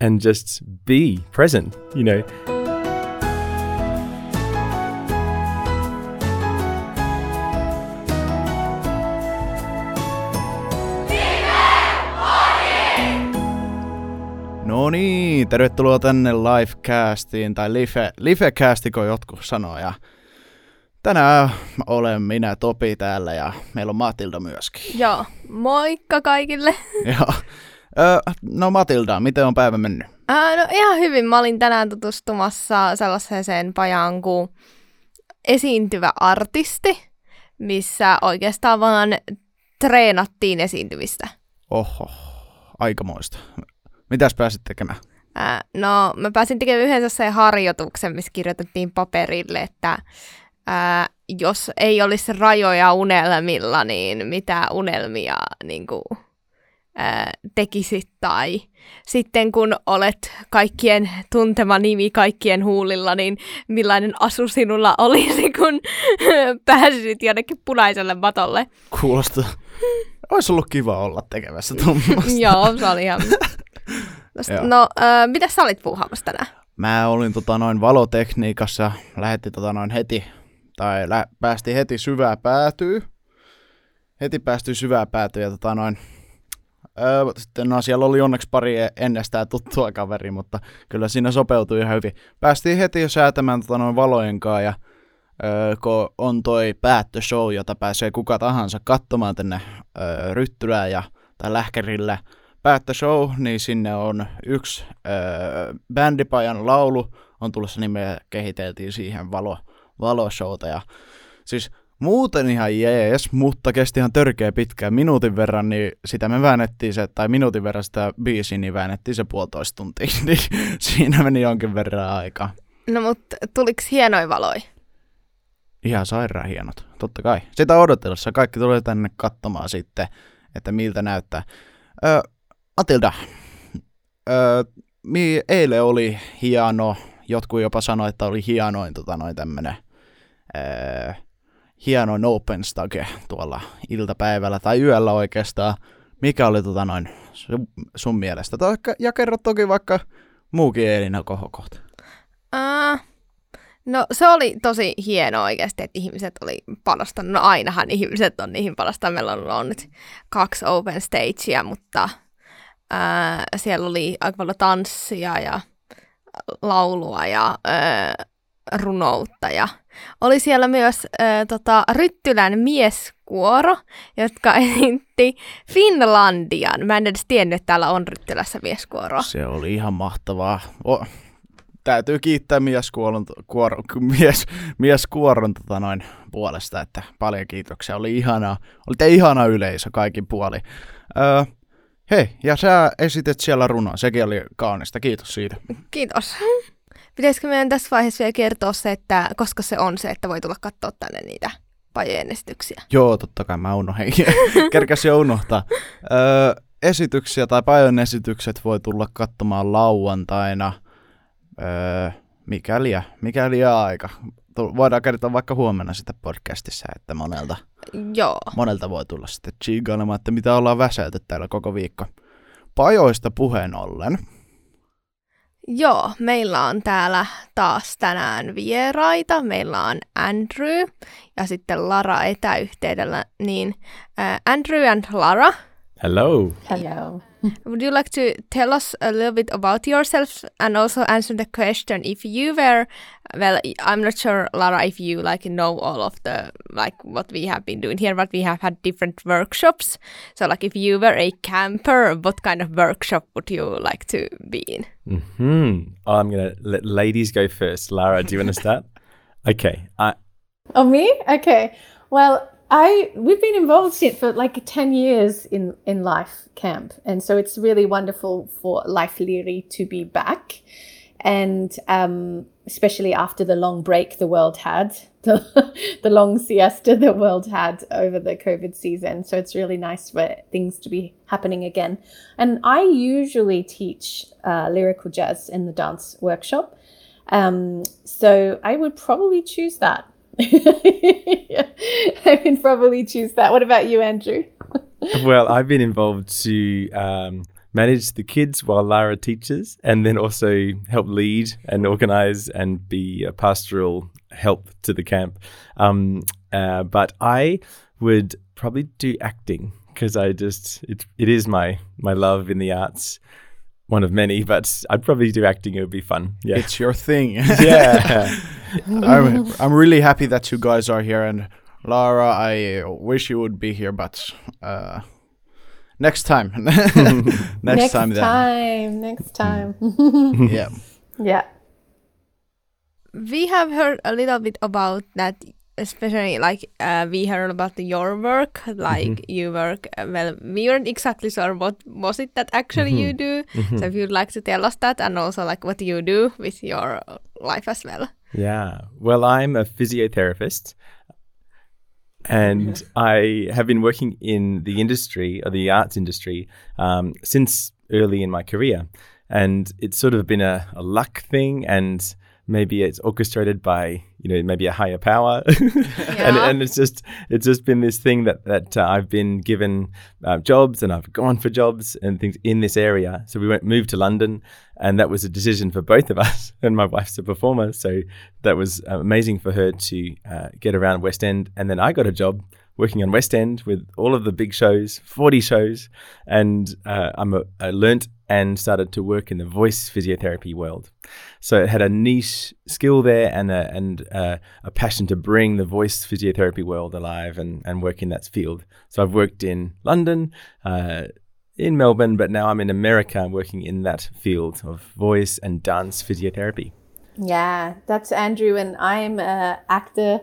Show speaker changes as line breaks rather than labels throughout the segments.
and just be present, you know.
No niin, tervetuloa tänne livecastiin, tai live, livecasti, kun jotkut sanoo. Ja tänään olen minä Topi täällä ja meillä on Matilda myöskin.
Joo, moikka kaikille.
Joo. Ö, no Matilda, miten on päivä mennyt?
Ää, no ihan hyvin. Mä olin tänään tutustumassa sellaiseen pajaan kuin esiintyvä artisti, missä oikeastaan vaan treenattiin esiintymistä.
Oho, aikamoista. Mitäs pääsit tekemään?
Ää, no, mä pääsin tekemään yhden sen harjoituksen, missä kirjoitettiin paperille, että ää, jos ei olisi rajoja unelmilla, niin mitä unelmia niin kuin, ää, tekisit tai sitten kun olet kaikkien tuntema nimi kaikkien huulilla, niin millainen asu sinulla olisi, kun pääsisit jonnekin punaiselle matolle?
Kuulostaa. Olisi ollut kiva olla tekemässä tuommoista.
Joo, se oli ihan... no, äh, mitä sä olit puuhaamassa tänään?
Mä olin tota, noin valotekniikassa, lähetti tota, noin heti, tai lä- päästi heti syvää päätyy. Heti päästyi syvää päätyy ja tota, noin, öö, sitten no, siellä oli onneksi pari ennestään tuttua kaveri, mutta kyllä siinä sopeutui ihan hyvin. Päästiin heti jo säätämään tota, noin valojen kanssa ja öö, kun on toi päättöshow, jota pääsee kuka tahansa katsomaan tänne öö, Ryttylään ja, tai Lähkärille, päättöshow, niin sinne on yksi öö, bändipajan laulu, on tulossa nimeä, kehiteltiin siihen valo, valoshowta. Ja siis muuten ihan jees, mutta kesti ihan törkeä pitkään. Minuutin verran, niin sitä me väännettiin se, tai minuutin verran sitä biisiä, niin väännettiin se puolitoista tuntia. Niin siinä meni jonkin verran aikaa.
No mutta tuliko hienoja valoja?
Ihan sairaan hienot, totta kai. Sitä odotellessa kaikki tulee tänne katsomaan sitten, että miltä näyttää. Öö, Matilda, öö, mi, eilen oli hieno, jotkut jopa sanoivat, että oli hienoin tota, noin tämmönen, öö, hienoin open stage tuolla iltapäivällä tai yöllä oikeastaan. Mikä oli tota noin sun, sun mielestä? Ja kerro toki vaikka muukin Elina kohokohta.
Uh, no se oli tosi hieno oikeasti, että ihmiset oli panostanut. No ainahan ihmiset on niihin panostanut. Meillä on ollut nyt kaksi open stagea, mutta Ää, siellä oli aika paljon tanssia ja laulua ja ää, runoutta. Ja oli siellä myös ää, tota, Ryttylän mieskuoro, jotka esitti Finlandian. Mä en edes tiennyt, että täällä on Ryttylässä mieskuoroa.
Se oli ihan mahtavaa. O, täytyy kiittää mieskuoron, kuoro, mies, mieskuoron tota noin puolesta, että paljon kiitoksia. Oli ihanaa, oli ihana yleisö kaikin puoli. Öö, Hei, ja sä esitet siellä runoa. Sekin oli kaunista. Kiitos siitä.
Kiitos. Pitäisikö meidän tässä vaiheessa vielä kertoa se, että koska se on se, että voi tulla katsoa tänne niitä pajojen esityksiä?
Joo, totta kai mä unohdin. Kerkäs jo unohtaa. Öö, esityksiä tai pajojen esitykset voi tulla katsomaan lauantaina. Öö, mikäli, mikäli aika voidaan kertoa vaikka huomenna sitä podcastissa, että monelta,
Joo.
monelta voi tulla sitten chiigailemaan, että mitä ollaan väselty täällä koko viikko. Pajoista puheen ollen.
Joo, meillä on täällä taas tänään vieraita. Meillä on Andrew ja sitten Lara etäyhteydellä. Niin uh, Andrew and Lara.
Hello.
Hello.
Would you like to tell us a little bit about yourself and also answer the question if you were well I'm not sure Lara if you like know all of the like what we have been doing here but we have had different workshops. So like if you were a camper what kind of workshop would you like to be in?
Hmm I'm gonna let ladies go first. Lara do you want to start? Okay I
oh me? Okay. Well I we've been involved in for like 10 years in in life camp. And so it's really wonderful for life Leary to be back. And um, especially after the long break the world had the, the long siesta the world had over the covid season. So it's really nice for things to be happening again. And i usually teach uh, lyrical jazz in the dance workshop. Um, so i would probably choose that I can probably choose that. What about you, Andrew?
well, I've been involved to um, manage the kids while Lara teaches, and then also help lead and organize and be a pastoral help to the camp. Um, uh, but I would probably do acting because I just it, it is my my love in the arts one of many, but I'd probably do acting. It would be fun. Yeah.
It's your thing.
yeah.
I'm, I'm really happy that you guys are here. And Lara, I wish you would be here, but uh, next time. next,
next
time, then.
time. Next time.
yeah.
Yeah.
We have heard a little bit about that especially like uh, we heard about the, your work like
Mm-hmm.
you work uh, well we weren't exactly sure what was it that actually you do
Mm-hmm.
so if you'd like to tell us that and also like what you do with your life as well
Yeah. Well, I'm a physiotherapist and I have been working in the industry or the arts industry um, since early in my career. And it's sort of been a, a luck thing and maybe it's orchestrated by you know maybe a higher power. And,
Yeah.
and it's just it's just been this thing that that uh, I've been given uh, jobs and I've gone for jobs and things in this area. So we went moved to London and that was a decision for both of us and my wife's a performer so that was uh, amazing for her to uh, get around West End. And then I got a job working on West End with all of the big shows 40 shows and uh, I'm a, I learnt and started to work in the voice physiotherapy world so it had a niche skill there and a, and uh, a passion to bring the voice physiotherapy world alive and, and work in that field. So I've worked in London, uh, in Melbourne, but now I'm in America working in that field of voice and dance physiotherapy.
Yeah, that's Andrew, and I'm a actor.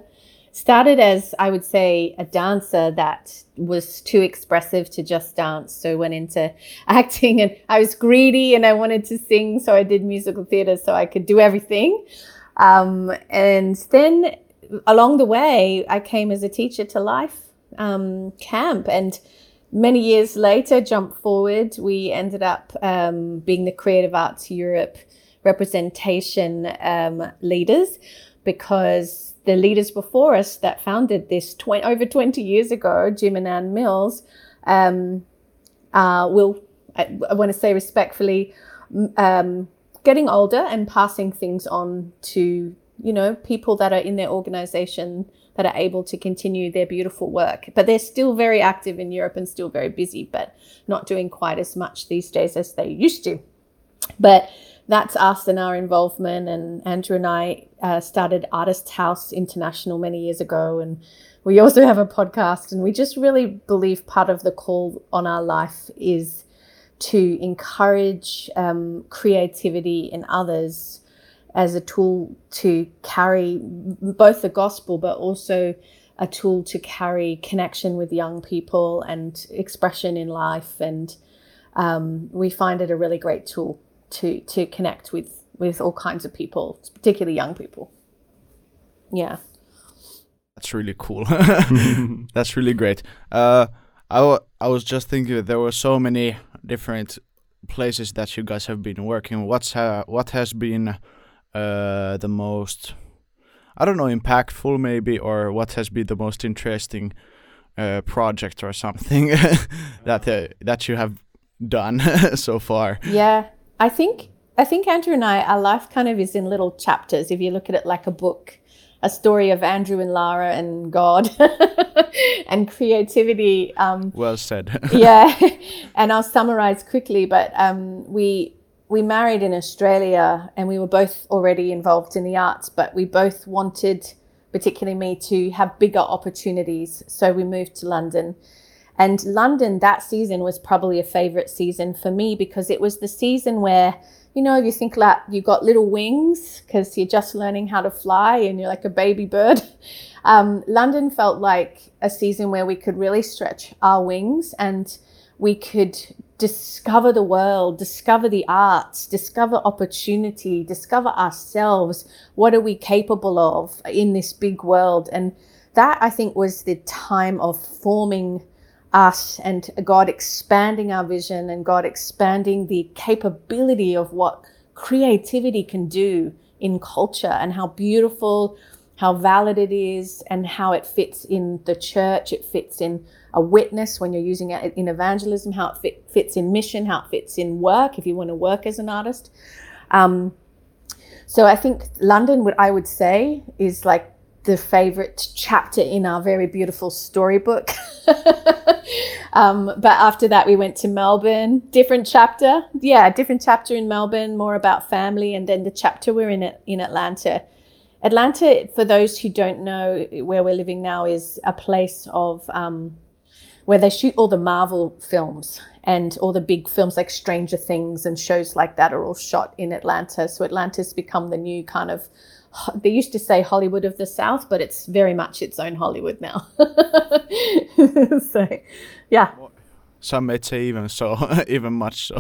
Started as I would say a dancer that was too expressive to just dance, so went into acting, and I was greedy and I wanted to sing, so I did musical theatre so I could do everything. Um, and then along the way, I came as a teacher to Life um, Camp, and many years later, jump forward, we ended up um, being the Creative Arts Europe representation um, leaders because the leaders before us that founded this 20, over 20 years ago, Jim and Ann Mills, um, uh, will, I, I want to say respectfully, um, getting older and passing things on to, you know, people that are in their organization that are able to continue their beautiful work. But they're still very active in Europe and still very busy, but not doing quite as much these days as they used to. But that's us and our involvement. And Andrew and I uh, started Artist House International many years ago. And we also have a podcast. And we just really believe part of the call on our life is to encourage um, creativity in others as a tool to carry both the gospel, but also a tool to carry connection with young people and expression in life. And um, we find it a really great tool to to connect with with all kinds of people, particularly young people. Yeah.
That's really cool. That's really great. Uh, I, w- I was just thinking that there were so many different places that you guys have been working. What's uh, what has been uh, the most, I don't know, impactful maybe, or what has been the most interesting uh, project or something that uh, that you have done so far?
Yeah, I think I think Andrew and I, our life kind of is in little chapters. If you look at it like a book, a story of Andrew and Lara and God and creativity. Um,
Well said.
yeah, and I'll summarize quickly. But um, we we married in Australia, and we were both already involved in the arts, but we both wanted, particularly me, to have bigger opportunities. So we moved to London. And London that season was probably a favorite season for me because it was the season where, you know, you think like you got little wings because you're just learning how to fly and you're like a baby bird. Um, London felt like a season where we could really stretch our wings and we could discover the world, discover the arts, discover opportunity, discover ourselves. What are we capable of in this big world? And that I think was the time of forming us and God expanding our vision and God expanding the capability of what creativity can do in culture and how beautiful how valid it is, and how it fits in the church. It fits in a witness when you're using it in evangelism, how it fit, fits in mission, how it fits in work if you want to work as an artist. Um, so I think London, what I would say, is like the favorite chapter in our very beautiful storybook. um, but after that, we went to Melbourne, different chapter. Yeah, different chapter in Melbourne, more about family. And then the chapter we're in in Atlanta. Atlanta, for those who don't know where we're living now, is a place of um, where they shoot all the Marvel films and all the big films like Stranger Things and shows like that are all shot in Atlanta. So Atlanta's become the new kind of they used to say Hollywood of the South, but it's very much its own Hollywood now. so, yeah.
Some may say even so, even much so.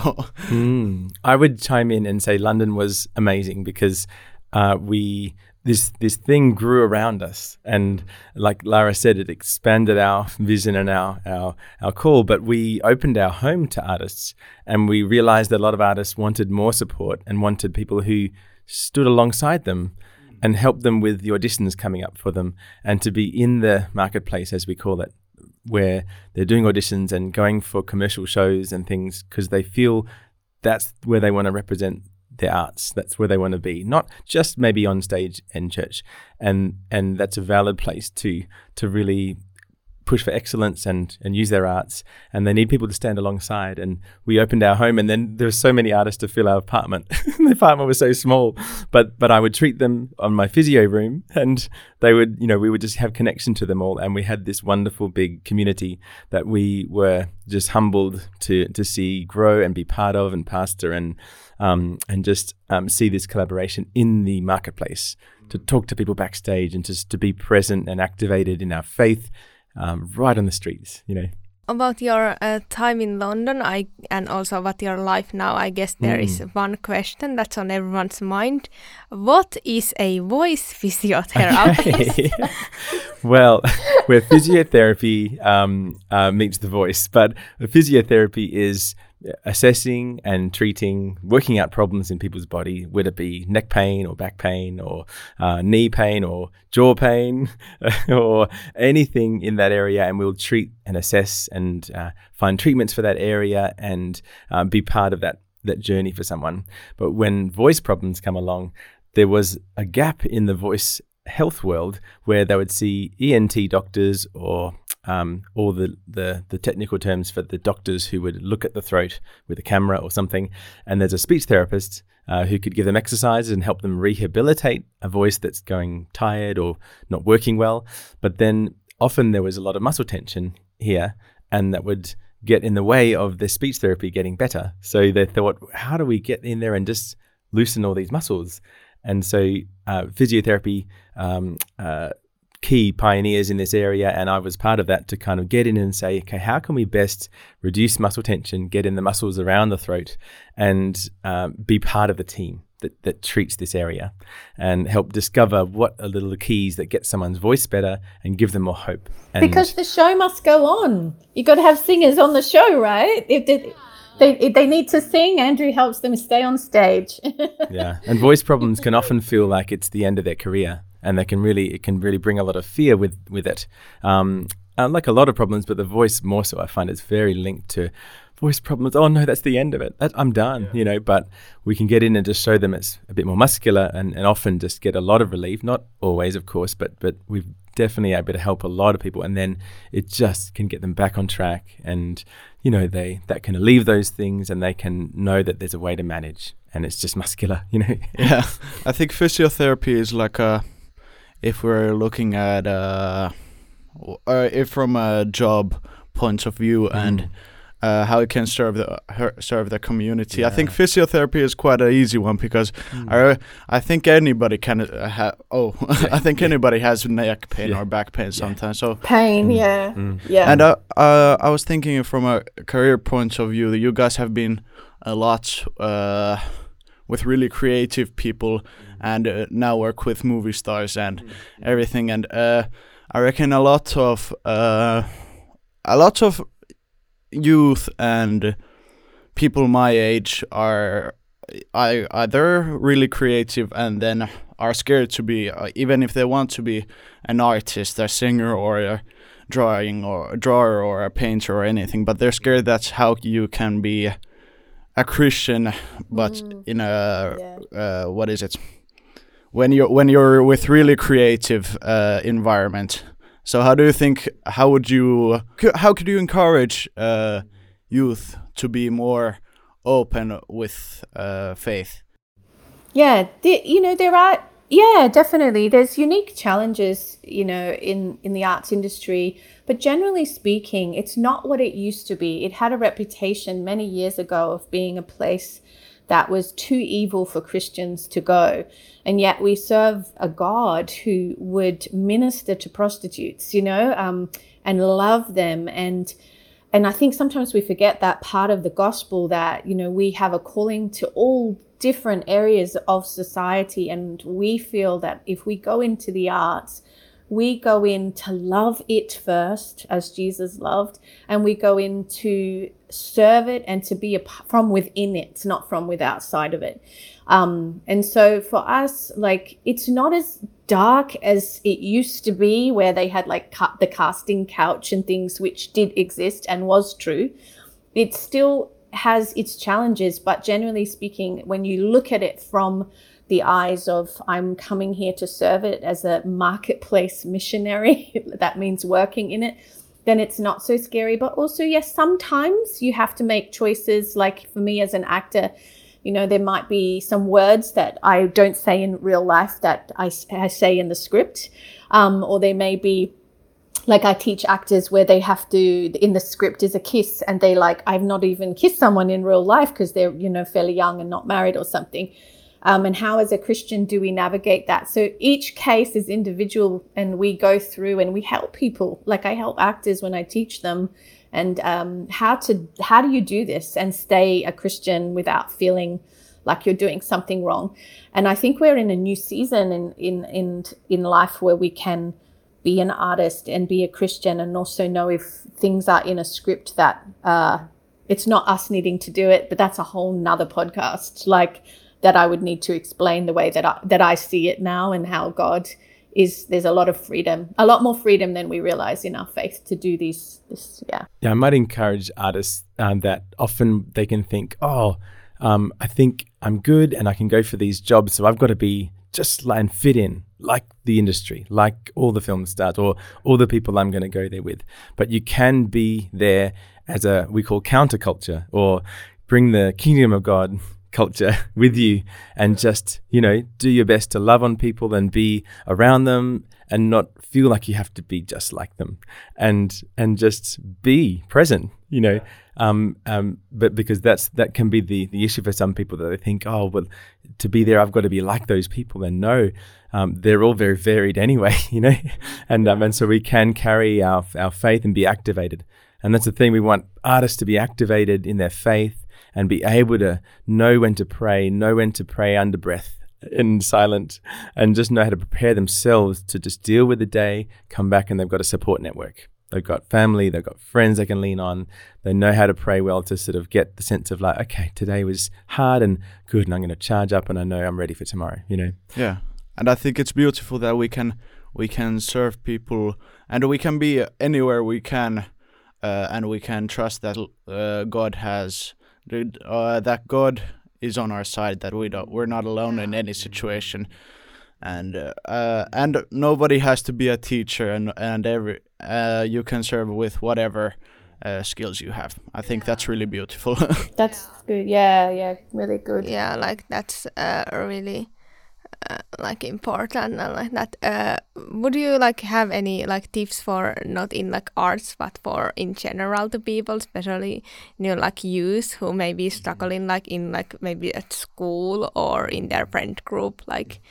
Mm. I would chime in and say London was amazing because uh, we this this thing grew around us, and like Lara said, it expanded our vision and our our our call. But we opened our home to artists, and we realized that a lot of artists wanted more support and wanted people who stood alongside them and helped them with the auditions coming up for them and to be in the marketplace, as we call it, where they're doing auditions and going for commercial shows and things because they feel that's where they want to represent their arts. That's where they want to be, not just maybe on stage in church. And and that's a valid place to to really push for excellence and and use their arts. And they need people to stand alongside. And we opened our home and then there were so many artists to fill our apartment. The apartment was so small. But but I would treat them on my physio room and they would you know we would just have connection to them all. And we had this wonderful big community that we were just humbled to to see grow and be part of and pastor and um, and just um, see this collaboration in the marketplace to talk to people backstage and just to be present and activated in our faith um, right on the streets, you know.
About your uh, time in London, I and also about your life now, I guess there mm. is one question that's on everyone's mind. What is a voice physiotherapist?
well, where physiotherapy um, uh, meets the voice, but physiotherapy is assessing and treating, working out problems in people's body, whether it be neck pain or back pain or uh, knee pain or jaw pain or anything in that area. And we'll treat and assess and uh, find treatments for that area and um, be part of that, that journey for someone. But when voice problems come along, there was a gap in the voice health world where they would see ENT doctors or um, all the, the, the technical terms for the doctors who would look at the throat with a camera or something. And there's a speech therapist uh, who could give them exercises and help them rehabilitate a voice that's going tired or not working well. But then often there was a lot of muscle tension here, and that would get in the way of the speech therapy getting better. So they thought, how do we get in there and just loosen all these muscles? And so uh, physiotherapy um, uh, key pioneers in this area, and I was part of that to kind of get in and say, okay, how can we best reduce muscle tension, get in the muscles around the throat, and um, be part of the team that, that treats this area and help discover what are little keys that get someone's voice better and give them more hope. And
because the show must go on. You've got to have singers on the show, right? If they, they, they need to sing, Andrew helps them stay on stage.
yeah, and voice problems can often feel like it's the end of their career and they can really it can really bring a lot of fear with with it. Um, like a lot of problems, but the voice more so. I find it's very linked to voice problems. Oh no, that's the end of it. That, I'm done. Yeah. You know, but we can get in and just show them it's a bit more muscular, and, and often just get a lot of relief. Not always, of course, but but we've definitely able to help a lot of people, and then it just can get them back on track, and you know they that can leave those things, and they can know that there's a way to manage, and it's just muscular. You know.
yeah, I think physiotherapy is like a if we're looking at uh, uh, if from a job point of view mm. and uh, how it can serve the serve the community. Yeah. I think physiotherapy is quite an easy one because mm. I I think anybody can uh, have oh yeah. I think yeah. anybody has neck pain or back pain sometimes. So
pain, mm. yeah, mm. yeah.
And uh, uh, I was thinking from a career point of view that you guys have been a lot uh, with really creative people and uh, now work with movie stars and mm-hmm. everything. And uh, I reckon a lot of uh, a lot of youth and people my age are I either really creative and then are scared to be, uh, even if they want to be an artist, a singer, or a drawing or a drawer or a painter or anything, but they're scared that's how you can be a Christian, but
Mm.
in a
Yeah.
uh, what is it? When you're when you're with really creative uh, environment. So how do you think? How would you? How could you encourage uh, youth to be more open with uh, faith?
Yeah, the, you know there are yeah definitely there's unique challenges you know in in the arts industry, but generally speaking, it's not what it used to be. It had a reputation many years ago of being a place that was too evil for Christians to go, and yet we serve a God who would minister to prostitutes, you know, um, and love them and and I think sometimes we forget that part of the gospel that, you know, we have a calling to all different areas of society. And we feel that if we go into the arts, we go in to love it first, as Jesus loved, and we go in to serve it and to be from within it, not from with outside of it. Um, and so for us, like, it's not as dark as it used to be, where they had like cut the casting couch and things, which did exist and was true. It still has its challenges, but generally speaking, when you look at it from the eyes of I'm coming here to serve it as a marketplace missionary, that means working in it, then it's not so scary. But also, yes, sometimes you have to make choices. Like for me as an actor, you know, there might be some words that I don't say in real life that I say in the script, um, or there may be like I teach actors where they have to in the script is a kiss and they like I've not even kissed someone in real life because they're you know fairly young and not married or something. Um, and how as a Christian do we navigate that? So each case is individual and we go through and we help people. Like I help actors when I teach them and um, how to how do you do this and stay a Christian without feeling like you're doing something wrong. And I think we're in a new season in in in in life where we can be an artist and be a Christian and also know if things are in a script that uh, it's not us needing to do it, but that's a whole nother podcast. Like that I would need to explain the way that I, that I see it now and how God is there's a lot of freedom, a lot more freedom than we realize in our faith to do these this yeah.
Yeah, I might encourage artists um, that often they can think, oh, um, I think I'm good and I can go for these jobs, so I've got to be just and fit in like the industry, like all the film stars or all the people I'm going to go there with. But you can be there as a we call counterculture or bring the kingdom of God culture with you and just you know do your best to love on people and be around them and not feel like you have to be just like them and and just be present you know. Um, um, but because that's that can be the the issue for some people that they think oh well to be there I've got to be like those people. And no um, they're all very varied anyway you know. And um, and so we can carry our our faith and be activated. And that's the thing we want artists to be activated in their faith and be able to know when to pray know when to pray under breath in silent and just know how to prepare themselves to just deal with the day come back and they've got a support network. They've got family they've got friends they can lean on. They know how to pray well to sort of get the sense of like okay today was hard and good and i'm going to charge up and i know i'm ready for tomorrow you know?
Yeah, and I think it's beautiful that we can we can serve people and we can be anywhere we can, uh, and we can trust that uh, God has uh, that God is on our side. That we don't we're not alone in any situation, and uh, uh, and nobody has to be a teacher, and and every uh, you can serve with whatever. Uh, skills you have. I think that's really beautiful.
That's good. Yeah, yeah, really good.
yeah like that's uh, really uh, like important and like that uh, would you like have any like tips for not in like arts but for in general to people especially you know like youth who may be struggling like in like maybe at school or in their friend group like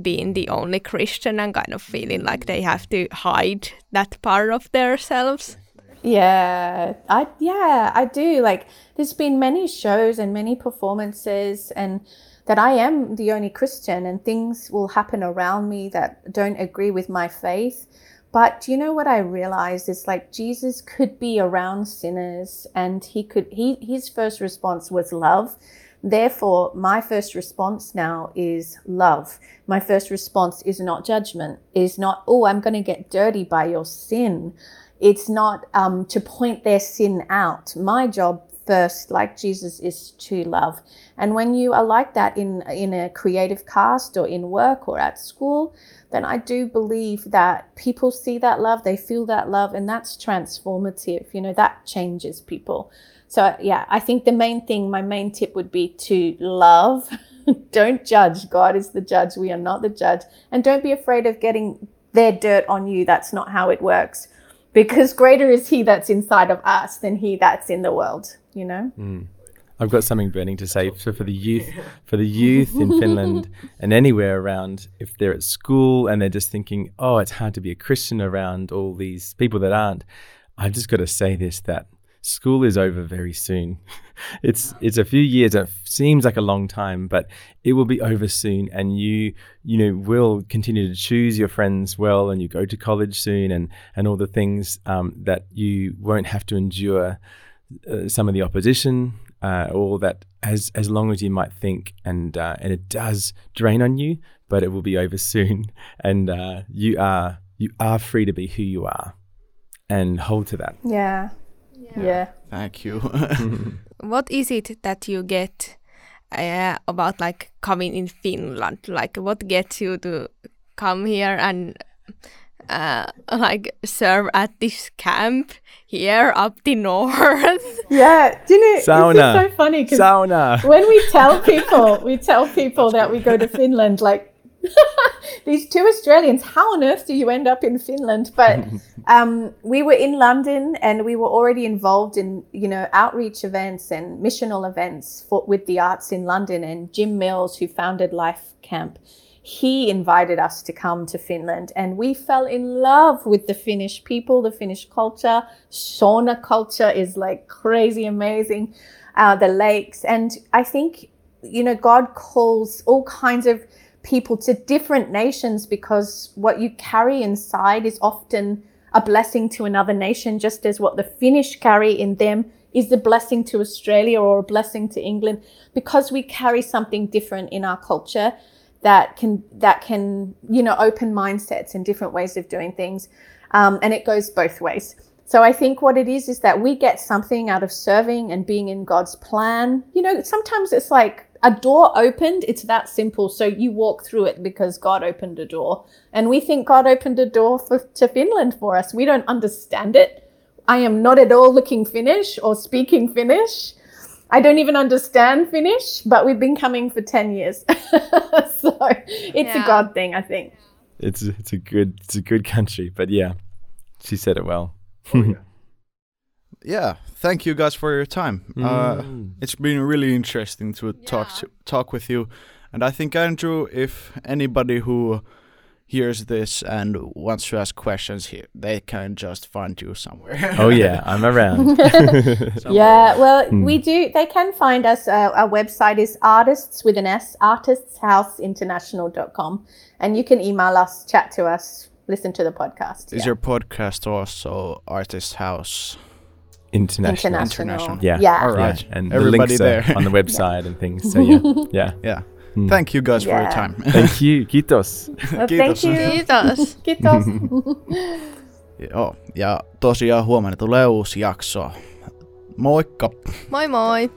being the only christian and kind of feeling like they have to hide that part of themselves?
Yeah, I yeah, I do. Like there's been many shows and many performances and that I am the only Christian and things will happen around me that don't agree with my faith. But you know what I realized is like Jesus could be around sinners and he could he his first response was love. Therefore, my first response now is love. My first response is not judgment, is not, oh, I'm going to get dirty by your sin. It's not um, to point their sin out. My job first, like Jesus, is to love. And when you are like that in, in a creative cast or in work or at school, then I do believe that people see that love, they feel that love, and that's transformative. You know, that changes people. So, yeah, I think the main thing, my main tip would be to love. don't judge. God is the judge. We are not the judge. And don't be afraid of getting their dirt on you. That's not how it works. Because greater is He that's inside of us than He that's in the world, you know?
Mm. I've got something burning to say. So for the youth, for the youth in Finland and anywhere around, if they're at school and they're just thinking, "Oh, it's hard to be a Christian around all these people that aren't," I've just got to say this: that school is over very soon. it's it's a few years. It seems like a long time, but it will be over soon, and you you know will continue to choose your friends well, and you go to college soon, and and all the things um, that you won't have to endure. Uh, some of the opposition, uh, all that as as long as you might think, and uh, and it does drain on you, but it will be over soon, and uh, you are you are free to be who you are, and hold to that.
Yeah, yeah.
Thank you.
what is it that you get uh, about like coming in Finland? Like, what gets you to come here and uh, like serve at this camp here up the north?
Yeah, do you know?
Sauna.
It's so funny because
Sauna.
when we tell people, we tell people that we go to Finland, like these two Australians, how on earth do you end up in Finland? But um, we were in London and we were already involved in, you know, outreach events and missional events for, with the arts in London. And Jim Mills, who founded Life Camp, he invited us to come to Finland and we fell in love with the Finnish people, the Finnish culture. Sauna culture is like crazy amazing. Uh, the lakes. And I think, you know, God calls all kinds of people to different nations because what you carry inside is often a blessing to another nation, just as what the Finnish carry in them is a blessing to Australia or a blessing to England, because we carry something different in our culture that can that can you know open mindsets and different ways of doing things, um, and it goes both ways. So I think what it is is that we get something out of serving and being in God's plan. You know, sometimes it's like a door opened, it's that simple. So you walk through it because God opened a door. And we think God opened a door for, to Finland for us. We don't understand it. I am not at all looking Finnish or speaking Finnish. I don't even understand Finnish, but we've been coming for 10 years. so it's
Yeah.
a God thing, I think.
It's it's a good it's a good country, but yeah, she said it well.
Oh, yeah, thank you guys for your time. Uh,
Mm.
it's been really interesting to talk to, talk with you, and I think Andrew, if anybody who hears this and wants to ask questions here, they can just find you somewhere.
oh yeah, I'm around.
Yeah, well,
Hmm.
we do. They can find us. Uh, our website is artists with an S, artistshouseinternational.com. And you can email us, chat to us, listen to the podcast.
Is
yeah.
your podcast also Artist House?
International.
International.
Yeah.
Yeah.
All
Yeah, and
Everybody
the links
there.
are on the website and things. So yeah, yeah.
Yeah.
Mm.
Thank you guys for your time.
Thank you. Kiitos.
Well,
Kiitos.
thank you.
Kiitos.
Kiitos.
Joo, ja tosiaan huomenna tulee uusi jakso. Moikka!
Moi moi.